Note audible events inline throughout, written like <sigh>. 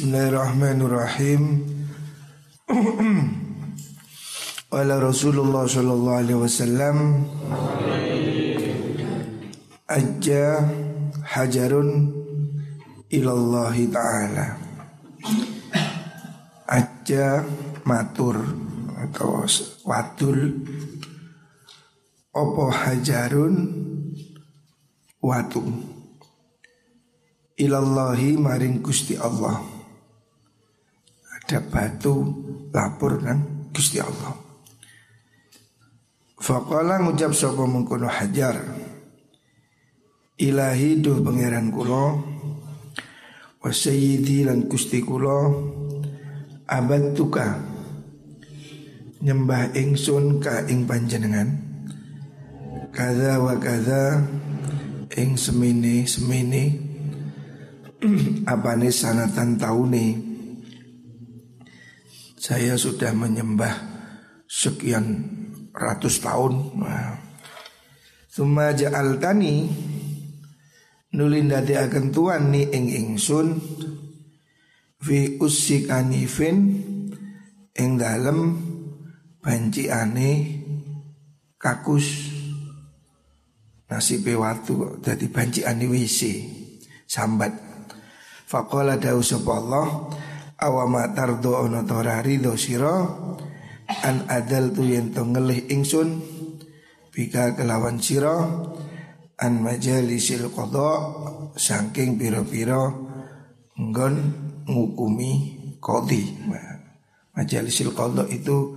Bismillahirrahmanirrahim. <clears throat> Wala Rasulullah sallallahu alaihi wasallam Ajja hajarun ilallahi ta'ala. Ajja matur atau wadul Opo hajarun? Watu Ilallahi maring gusti Allah ada batu lapor kan Gusti Allah. Faqala ngucap sapa mengkono hajar. Ilahi duh pangeran kula wa sayyidi lan Gusti kula abad tuka nyembah ingsun ka ing panjenengan kada wa kada ing semini semini <clears throat> apane sanatan taune saya sudah menyembah sekian ratus tahun. Suma ja'al tani nulin dadi akan tuan ni ing ingsun fi usik anifin ing dalem banci ane kakus nasi pewatu dadi banci ane wisi sambat. Faqala dawu Allah awama tardo ono tora ridho siro an adal tu yen to ngelih ingsun bika kelawan siro an majalisil qada saking piro-piro nggon ngukumi qadi majalisil qada itu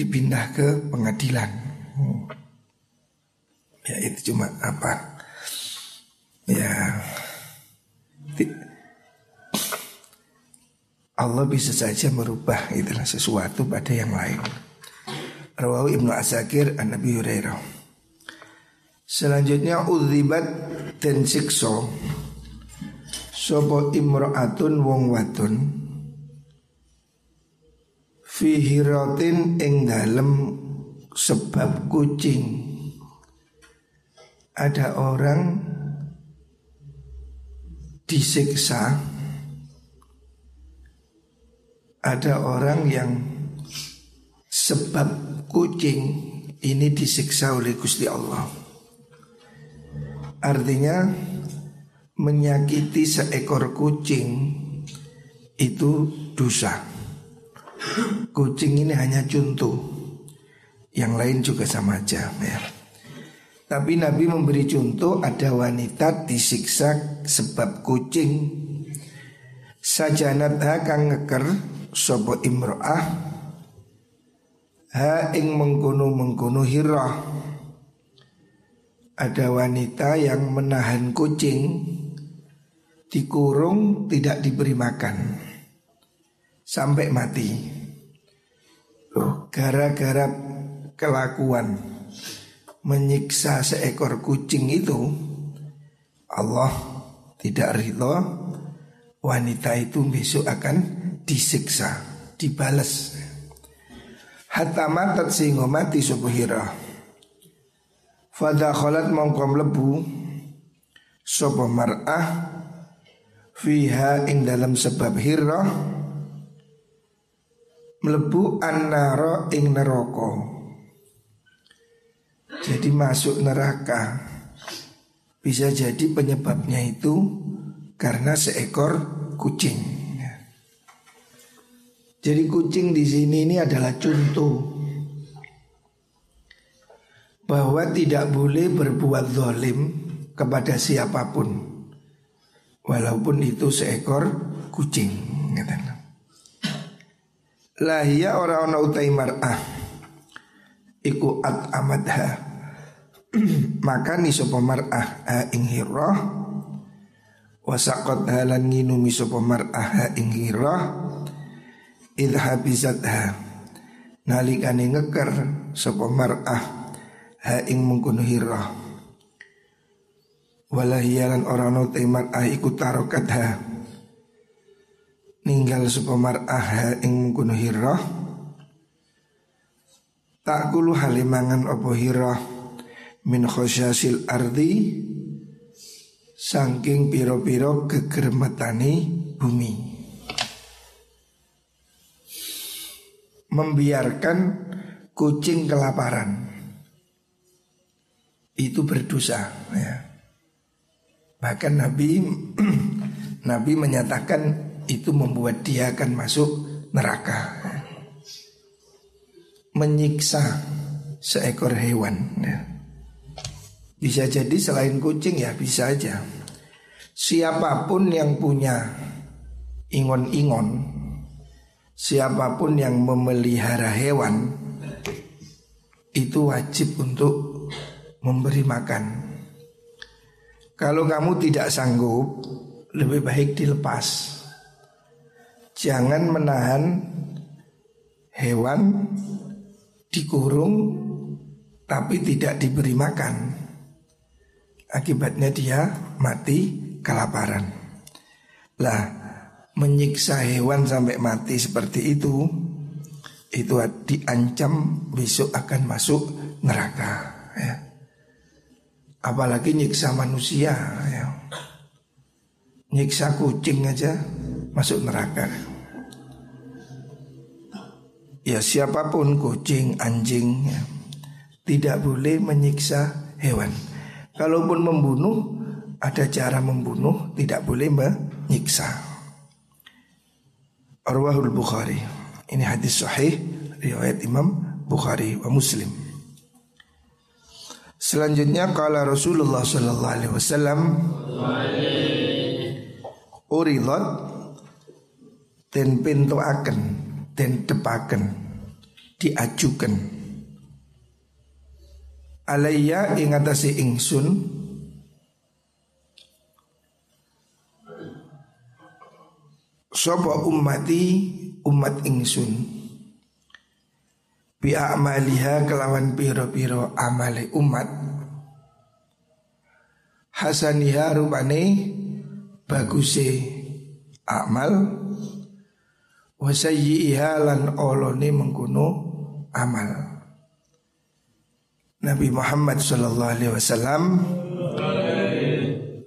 dipindah ke pengadilan. Ya itu cuma apa? Ya Allah bisa saja merubah itulah sesuatu pada yang lain. Rawahu Ibnu Asakir an Nabi Hurairah. Selanjutnya udzibat dan sikso Sopo imro'atun wong wadon Fihiratin ing dalem sebab kucing Ada orang disiksa ada orang yang sebab kucing ini disiksa oleh Gusti Allah. Artinya menyakiti seekor kucing itu dosa. Kucing ini hanya contoh, yang lain juga sama aja ya. Tapi Nabi memberi contoh ada wanita disiksa sebab kucing Sajanat kang ngeker sopo imro'ah. Ha ing mengkono mengkono hirah ada wanita yang menahan kucing dikurung tidak diberi makan. Sampai mati. Gara-gara kelakuan menyiksa seekor kucing itu Allah tidak ridho wanita itu besok akan disiksa, dibalas. Hatta matat sehingga mati subuhira. Fada kholat mongkom lebu Sopo mar'ah Fiha ing dalam sebab hirah Melebu annaro ing neroko Jadi masuk neraka Bisa jadi penyebabnya itu Karena seekor kucing jadi kucing di sini ini adalah contoh bahwa tidak boleh berbuat zalim kepada siapa pun walaupun itu seekor kucing lahia orang orang utai mar'ah. Iku at amadha. Maka ni sopo mar'ah ha ing wasakot halan nginumi sopo mar'ah ha ing idhabizatha nalikane ngeker sapa mar'ah ha ing mengkono hirah walahiyalan ora ono te mar'ah iku tarokat ha. Ninggal sapa mar'ah ha ing mengkono hirah tak kulu halimangan opo hirah min khosyasil ardi Sangking piro-piro kegermetani bumi. Membiarkan kucing kelaparan itu berdosa ya. Bahkan Nabi <clears throat> Nabi menyatakan itu membuat dia akan masuk neraka. Menyiksa seekor hewan ya. Bisa jadi selain kucing ya bisa aja Siapa pun yang punya ingon-ingon Siapa pun yang memelihara hewan Itu wajib untuk memberi makan Kalau kamu tidak sanggup Lebih baik dilepas Jangan menahan hewan dikurung tapi tidak diberi makan. Akibatnya dia mati kelaparan. Lah, menyiksa hewan sampai mati seperti itu itu diancam besok akan masuk neraka ya. Apalagi nyiksa manusia ya. Nyiksa kucing aja masuk neraka. Ya siapa pun kucing, anjing ya tidak boleh menyiksa hewan. Kalaupun membunuh, ada cara membunuh, tidak boleh menyiksa. Arwahul Bukhari. Ini hadis sahih riwayat Imam Bukhari wa Muslim. Selanjutnya kala Rasulullah sallallahu alaihi wasallam uridat dan pintu akan dan depakan diajukan Alaiya ingatasi ingsun Sopo ummati umat ingsun. Bi amaliha kelawan piro-piro amale umat. Hasaniha rupane baguse amal. Wasayyiha lan olone mengkuno amal. Nabi Muhammad Shallallahu Alaihi Wasallam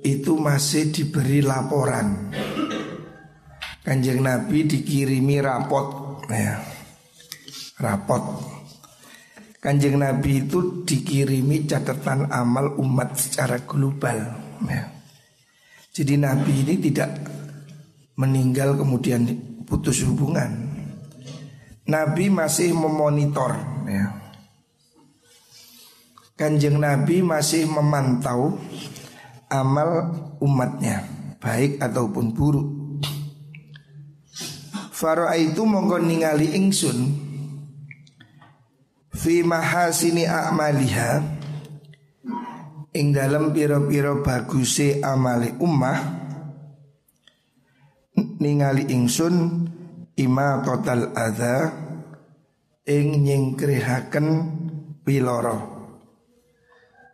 itu masih diberi laporan. Kanjeng Nabi dikirimi rapot, ya, rapot. Kanjeng Nabi itu dikirimi catatan amal umat secara global. Ya. Jadi Nabi ini tidak meninggal kemudian putus hubungan. Nabi masih memonitor. Ya Kanjeng Nabi masih memantau amal umatnya baik ataupun buruk. Faro'a itu mongko ningali ingsun fi mahasini a'maliha ing dalam piro-piro baguse amali ummah ningali ingsun ima total adha ing nyingkrihaken piloro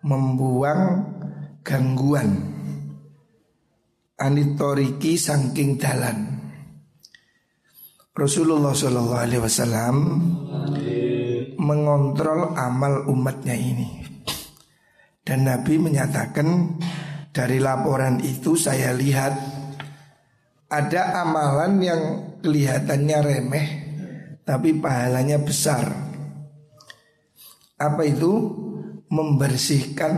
membuang gangguan anitoriki sangking dalan Rasulullah Shallallahu Alaihi Wasallam mengontrol amal umatnya ini. Dan Nabi menyatakan dari laporan itu saya lihat ada amalan yang kelihatannya remeh tapi pahalanya besar. Apa itu? Membersihkan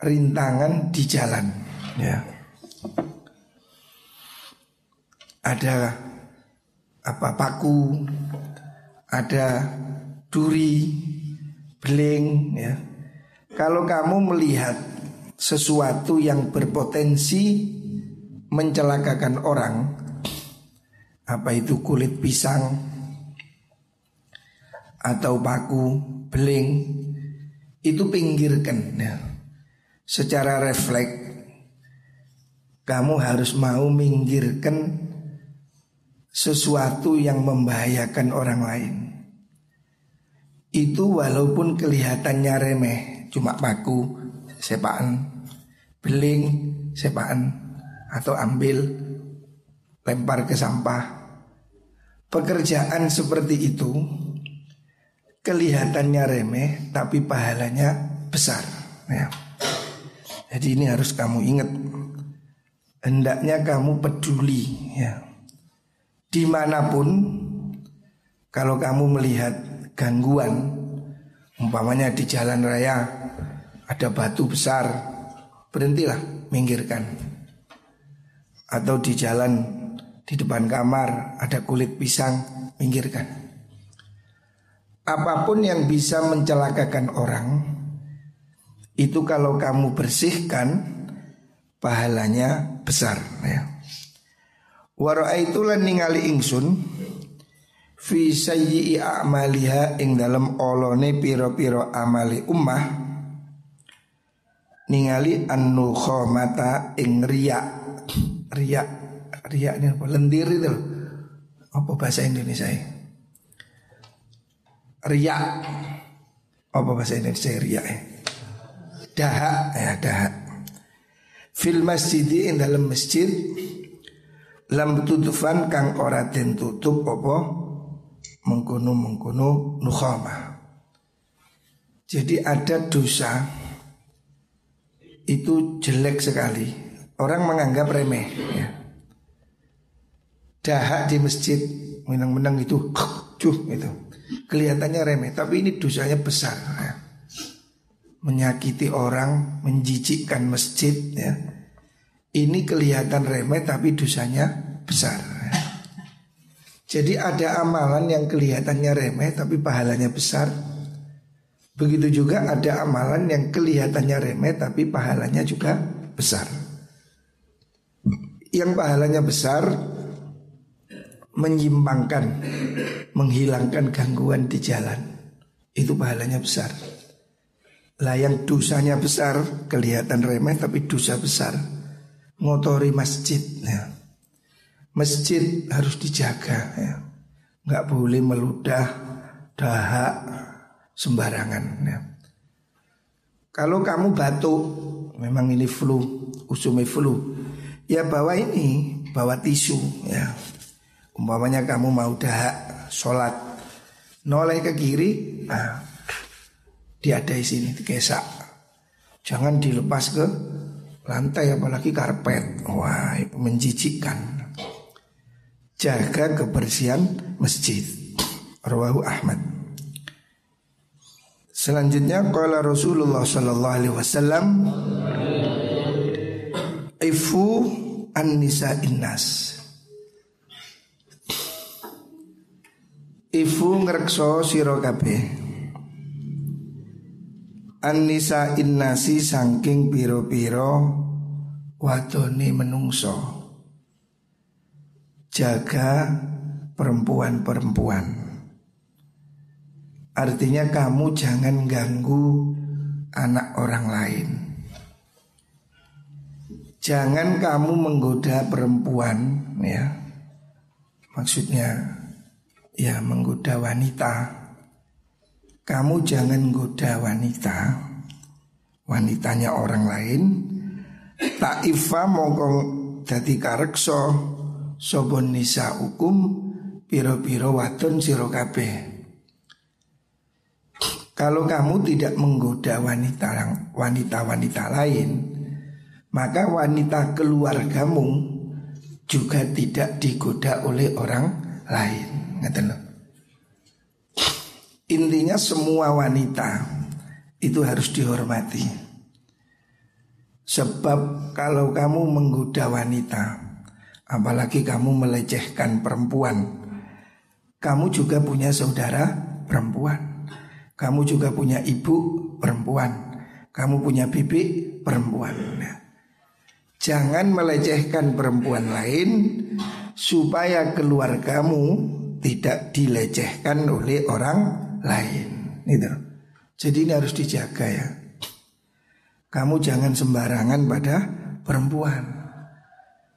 rintangan di jalan. Ya. Ada apa paku, ada duri, beling ya. Kalau kamu melihat sesuatu yang berpotensi mencelakakan orang, apa itu kulit pisang atau paku, beling, itu pinggirkan ya. Secara refleks kamu harus mau minggirkan sesuatu yang membahayakan orang lain. Itu walaupun kelihatannya remeh, cuma paku, sepaan, beling, sepaan atau ambil lempar ke sampah. Pekerjaan seperti itu kelihatannya remeh tapi pahalanya besar ya. Jadi ini harus kamu ingat hendaknya kamu peduli ya. Di mana pun kalau kamu melihat gangguan Umpamanya di jalan raya ada batu besar Berhentilah, minggirkan Atau di jalan di depan kamar ada kulit pisang Minggirkan Apa pun yang bisa mencelakakan orang Itu kalau kamu bersihkan Pahalanya besar ya. Itu lan ningali ingsun fi sayyi a'maliha ing dalam olone piro-piro amali ummah ningali anu khomata ing riya. Riya riya ini apa? Lendir itu apa bahasa Indonesia ya? riya. Apa bahasa Indonesia riya ya? dahak ya dahak. Fil masjid ing dalam masjid lam tutufan kang ora den tutup apa mengkono mengkono nukhama. Jadi ada dosa itu jelek sekali. Orang menganggap remeh ya. Dahak di masjid menang-menang itu <laughs> cuh itu. Kelihatannya remeh tapi ini dosanya besar ya. Menyakiti orang, menjijikkan masjid ya ini kelihatan remeh tapi dosanya besar. Jadi ada amalan yang kelihatannya remeh tapi pahalanya besar. Begitu juga ada amalan yang kelihatannya remeh tapi pahalanya juga besar. Yang pahalanya besar menyimpangkan, menghilangkan gangguan di jalan. Itu pahalanya besar. Lah yang dosanya besar kelihatan remeh tapi dosa besar ngotori masjid ya. Masjid harus dijaga ya. Nggak boleh meludah dahak sembarangan ya. Kalau kamu batuk Memang ini flu Usumi flu Ya bawa ini Bawa tisu ya Umpamanya kamu mau dahak Sholat Noleh ke kiri nah, Diadai sini Dikesak Jangan dilepas ke lantai apalagi karpet. Wah, menjijikkan. Jaga kebersihan masjid. Rawahu Ahmad. Selanjutnya qala Rasulullah sallallahu alaihi wasallam Ifu an-nisa innas. Ifu ngrekso sira kabeh An-nisa innasi saking piro-piro wadoni menungso Jaga perempuan-perempuan. Artinya kamu jangan ganggu anak orang lain. Jangan kamu menggoda perempuan ya. Maksudnya ya menggoda wanita. Kamu jangan goda wanita Wanitanya orang lain. Ta'ifa mongkong dadi karekso Sobon nisa hukum Piro-piro wadon siro Kalau kamu tidak menggoda wanita wanita-wanita lain Maka wanita keluargamu juga tidak digoda oleh orang lain. Ngerti Intinya semua wanita itu harus dihormati. Sebab kalau kamu menggoda wanita, apalagi kamu melecehkan perempuan, kamu juga punya saudara perempuan. Kamu juga punya ibu perempuan. Kamu punya bibi perempuan. Jangan melecehkan perempuan lain supaya keluargamu tidak dilecehkan oleh orang lain. Itu. Jadi ini harus dijaga ya. Kamu jangan sembarangan pada perempuan.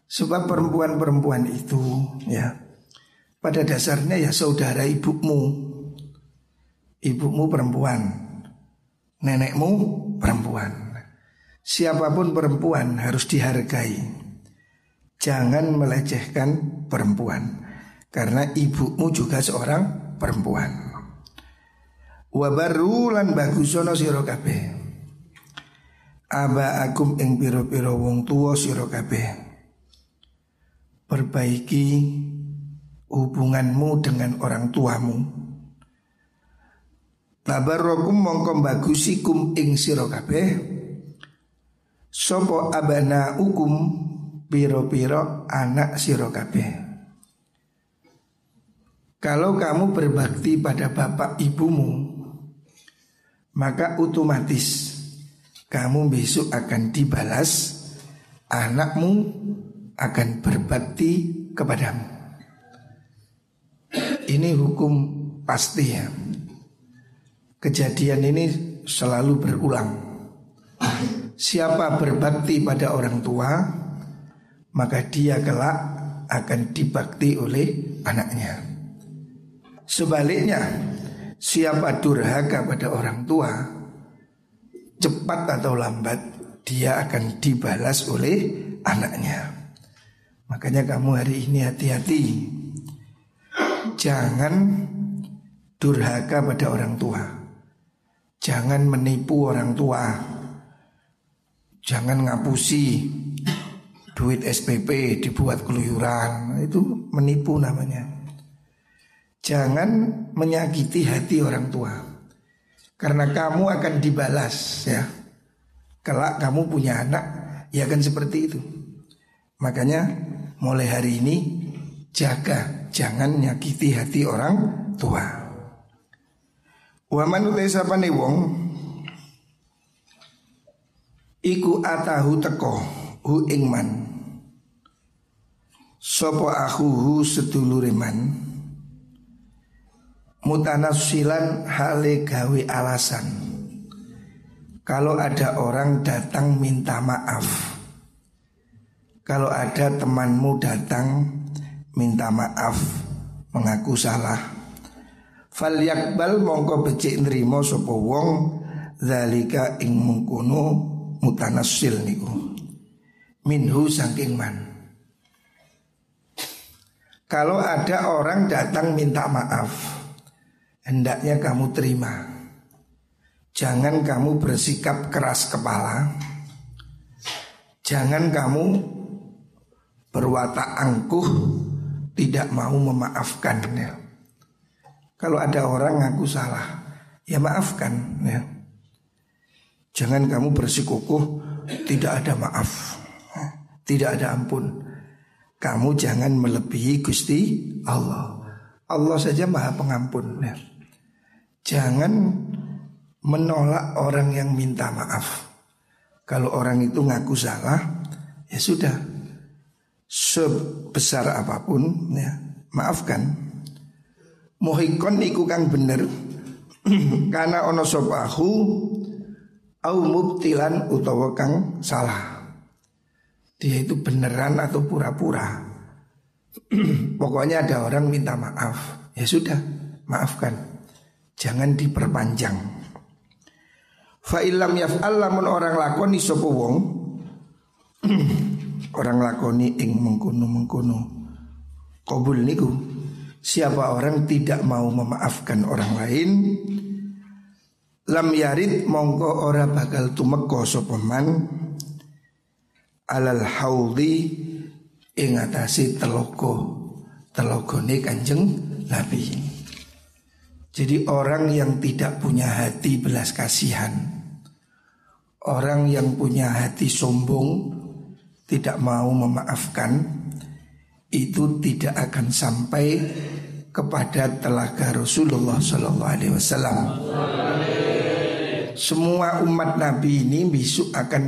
Sebab perempuan-perempuan itu ya pada dasarnya ya saudara ibumu. Ibumu perempuan. Nenekmu perempuan. Siapa pun perempuan harus dihargai. Jangan melecehkan perempuan karena ibumu juga seorang perempuan. Wa baru lan bagusono sira. Aba akum ing pira-pira wong tuwa sira. Perbaiki hubunganmu dengan orang tuamu. Tabarrokum mongko bagusikum ing sira kabeh sapa abana ukum piro-piro anak sira. Kalau kamu berbakti pada bapak ibumu maka otomatis kamu besok akan dibalas anakmu akan berbakti kepadamu. Ini hukum pasti ya. Kejadian ini selalu berulang. Siapa berbakti pada orang tua, maka dia kelak akan dibakti oleh anaknya. Sebaliknya, siapa durhaka pada orang tua, cepat atau lambat dia akan dibalas oleh anaknya. Makanya kamu hari ini hati-hati. Jangan durhaka pada orang tua. Jangan menipu orang tua. Jangan ngapusi duit SPP dibuat keluyuran. Itu menipu namanya. Jangan menyakiti hati orang tua. Karena kamu akan dibalas ya. Kelak kamu punya anak Ya kan seperti itu Makanya mulai hari ini jaga jangan nyakiti hati orang tua. Waman utai sapane wong iku atahu teko hu ingman sopo ahuhu sedulure man mutanasilan hale gawe alasan. Kalau ada orang datang minta maaf kalau ada temanmu datang minta maaf, mengaku salah, fal yakbal mongko becik nrimo sapa wong zalika ing mengkono mutanassil niku. Minhu saking man. Kalau ada orang datang minta maaf, hendaknya kamu terima. Jangan kamu bersikap keras kepala. Jangan kamu berwatak angkuh tidak mau memaafkan ya. Kalau ada orang ngaku salah, ya maafkan ya. Jangan kamu bersikukuh tidak ada maaf, tidak ada ampun. Kamu jangan melebihi Gusti Allah. Allah saja Maha Pengampun. Ya. Jangan menolak orang yang minta maaf. Kalau orang itu ngaku salah, ya sudah sebesar apa pun ya maafkan. Mohikon iku kang bener. <clears throat> Karena ono sopahu au mubtilan utawa kang salah. Dia itu beneran atau pura-pura. <clears throat> Pokoknya ada orang minta maaf. Ya sudah maafkan. Jangan diperpanjang. Fa illam yaf'al lamun orang lakoni sapa wong <clears throat> orang lakoni ing mengkuno-mengkuno Kobul niku Siapa orang tidak mau memaafkan orang lain Lam yarid mongko ora bakal tumeko sopeman Alal haudi ing atasi telogo Telogone kanjeng Nabi. Jadi orang yang tidak punya hati belas kasihan Orang yang punya hati sombong tidak mau memaafkan itu tidak akan sampai kepada telaga Rasulullah Sallallahu Alaihi Wasallam. Semua umat Nabi ini besok akan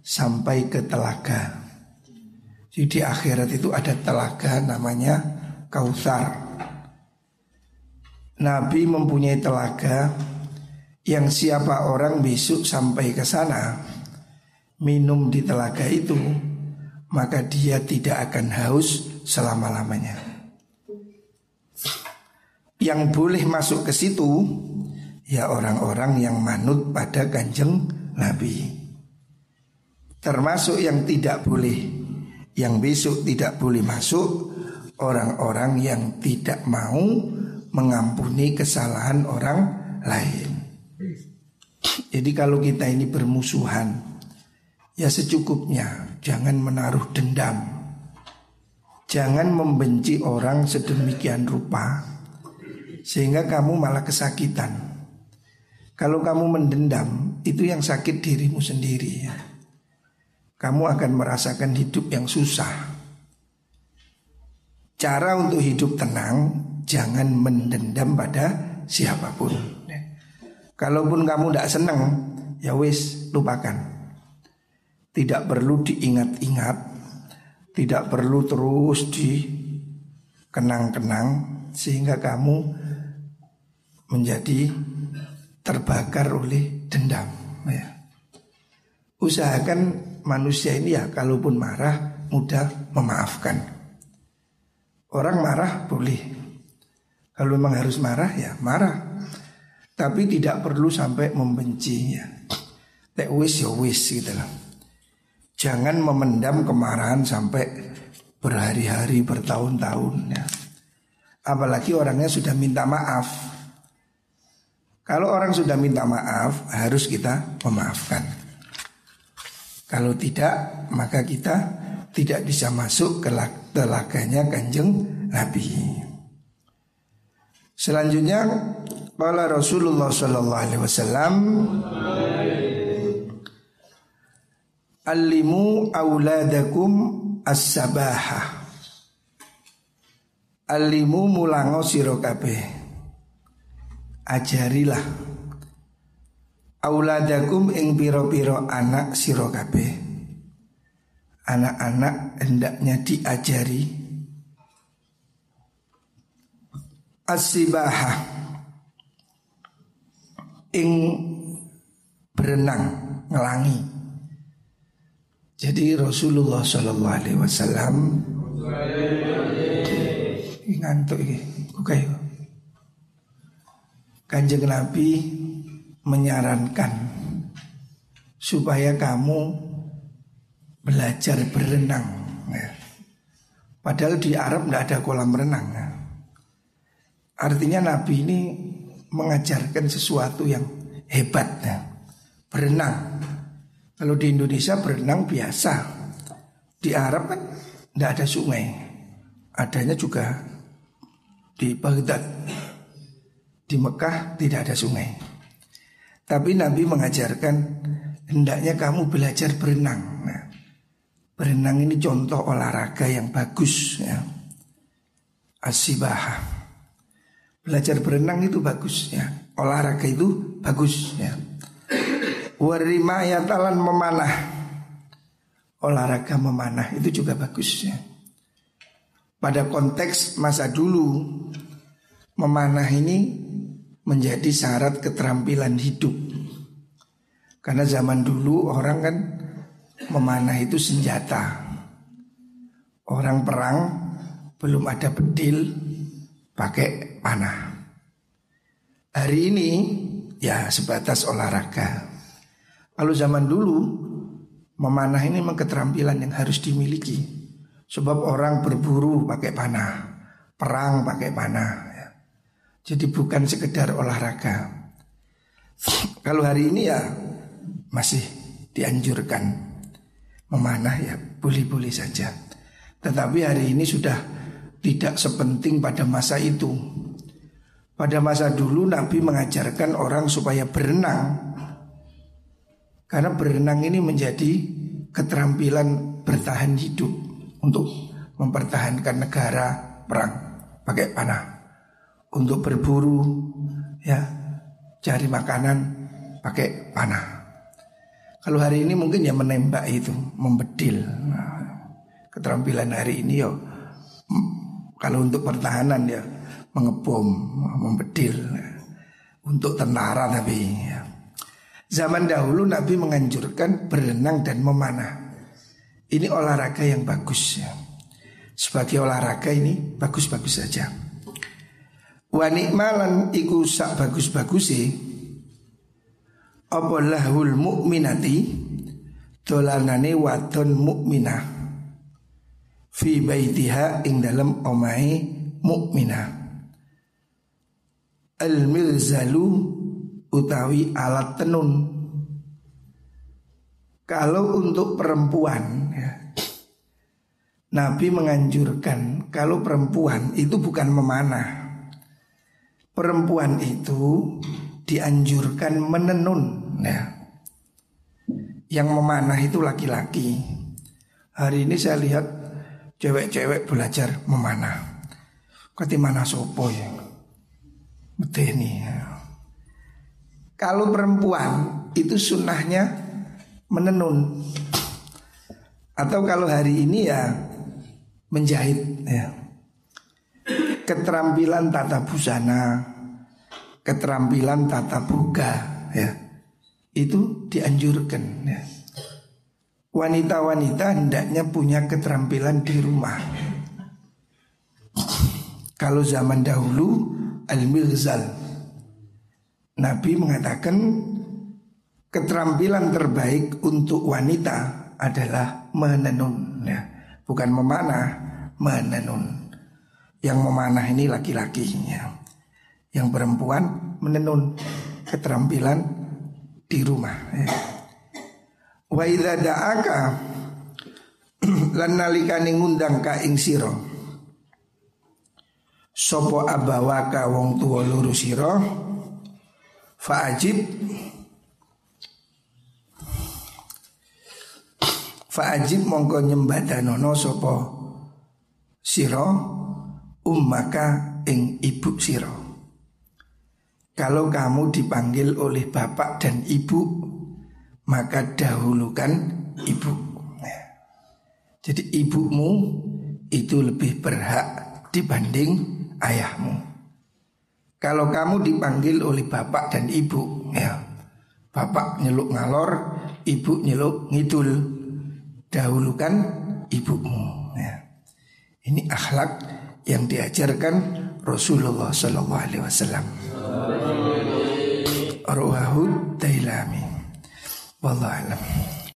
sampai ke telaga. Jadi di akhirat itu ada telaga namanya Kautsar. Nabi mempunyai telaga yang siapa orang besok sampai ke sana minum di telaga itu maka dia tidak akan haus selama-lamanya. Yang boleh masuk ke situ ya orang-orang yang manut pada kanjeng Nabi. Termasuk yang tidak boleh, yang besok tidak boleh masuk orang-orang yang tidak mau mengampuni kesalahan orang lain. Jadi kalau kita ini bermusuhan, Ya secukupnya, jangan menaruh dendam. Jangan membenci orang sedemikian rupa Sehingga kamu malah kesakitan Kalau kamu mendendam Itu yang sakit dirimu sendiri ya. Kamu akan merasakan hidup yang susah Cara untuk hidup tenang Jangan mendendam pada siapa pun ya. Kalaupun kamu tidak senang Ya wis lupakan Tidak perlu diingat-ingat tidak perlu terus dikenang-kenang sehingga kamu menjadi terbakar oleh dendam. Ya. Usahakan manusia ini ya kalaupun marah mudah memaafkan. Orang marah boleh. Kalau memang harus marah ya marah. Tapi tidak perlu sampai membencinya. Tek wis ya wis gitu loh. Jangan memendam kemarahan sampai berhari-hari bertahun-tahun ya. Apalagi orangnya sudah minta maaf. Kalau orang sudah minta maaf harus kita memaafkan. Kalau tidak maka kita tidak bisa masuk ke telaganya kanjeng Nabi. Selanjutnya, Kala Rasulullah Sallallahu Alaihi Wasallam Alimu auladakum as-sabaha. Alimu mulango sira Ajarilah. Auladakum ing piro-piro anak sira Anak-anak hendaknya diajari. As-sibaha. Ing berenang, ngelangi jadi Rasulullah Shallallahu Alaihi Wasallam ngantuk ini, oke. Kanjeng Nabi menyarankan supaya kamu belajar berenang. Ya. Padahal di Arab tidak ada kolam renang. Ya. Artinya Nabi ini mengajarkan sesuatu yang hebat. Ya. Berenang kalau di Indonesia berenang biasa. Di Arab kan tidak ada sungai. Adanya juga di Baghdad. Di Mekah tidak ada sungai. Tapi Nabi mengajarkan hendaknya kamu belajar berenang. Nah, berenang ini contoh olahraga yang bagus ya. Asibah. Belajar berenang itu bagus ya. Olahraga itu bagus ya talan memanah. Olahraga memanah itu juga bagus ya. Pada konteks masa dulu Memanah ini menjadi syarat keterampilan hidup. Karena zaman dulu orang kan memanah itu senjata. Orang perang belum ada bedil pakai panah. Hari ini ya sebatas olahraga kalau zaman dulu memanah ini memang keterampilan yang harus dimiliki. Sebab orang berburu pakai panah, perang pakai panah. Ya. Jadi bukan sekedar olahraga. Kalau hari ini ya masih dianjurkan memanah ya boleh-boleh saja. Tetapi hari ini sudah tidak sepenting pada masa itu. Pada masa dulu Nabi mengajarkan orang supaya berenang karena berenang ini menjadi keterampilan bertahan hidup untuk mempertahankan negara perang pakai panah. Untuk berburu ya cari makanan pakai panah. Kalau hari ini mungkin ya menembak itu, membedil. Nah, keterampilan hari ini yo kalau untuk pertahanan ya mengebom, membedil. Untuk tentara tapi ya. Zaman dahulu Nabi menganjurkan berenang dan memanah. Ini olahraga yang bagus ya. Sebagai olahraga ini bagus-bagus saja. Wanikmalan iku sak bagus-bagus sih. Apa lahul mu'minati dolanane wadon mukminah fi baitiha ing dalam omai mukminah al milzalu utawi alat tenun. Kalau untuk perempuan ya, Nabi menganjurkan kalau perempuan itu bukan memanah. Perempuan itu dianjurkan menenun. Nah, yang memanah itu laki-laki. Hari ini saya lihat cewek-cewek belajar memanah. Kati mana sopo ya? Ya. Kalau perempuan itu sunnahnya menenun. Atau kalau hari ini ya menjahit ya. Keterampilan tata busana, keterampilan tata buka ya. Itu dianjurkan ya. Wanita-wanita hendaknya punya keterampilan di rumah. Kalau zaman dahulu al-mirzal Nabi mengatakan keterampilan terbaik untuk wanita adalah menenun ya. Bukan memanah, menenun. Yang memanah ini laki-lakinya. Yang perempuan menenun keterampilan di rumah ya. Wa idza da'aka <clears throat> lan nalikane ngundang ka ing sapa abawaka wong tuwa loro sira faajib faajib mongko nyembadanono sapa sira ummaka ing ibu sira kalau kamu dipanggil oleh bapak dan ibu maka dahulukan ibu. Ya. Jadi ibumu itu lebih berhak dibanding ayahmu. Kalau kamu dipanggil oleh bapak dan ibu, ya, bapak nyeluk ngalor, ibu nyeluk ngidul, dahulukan ibumu. Ya. Ini akhlak yang diajarkan Rasulullah Sallallahu Alaihi Wasallam. Ruhahud. Wallahu alam.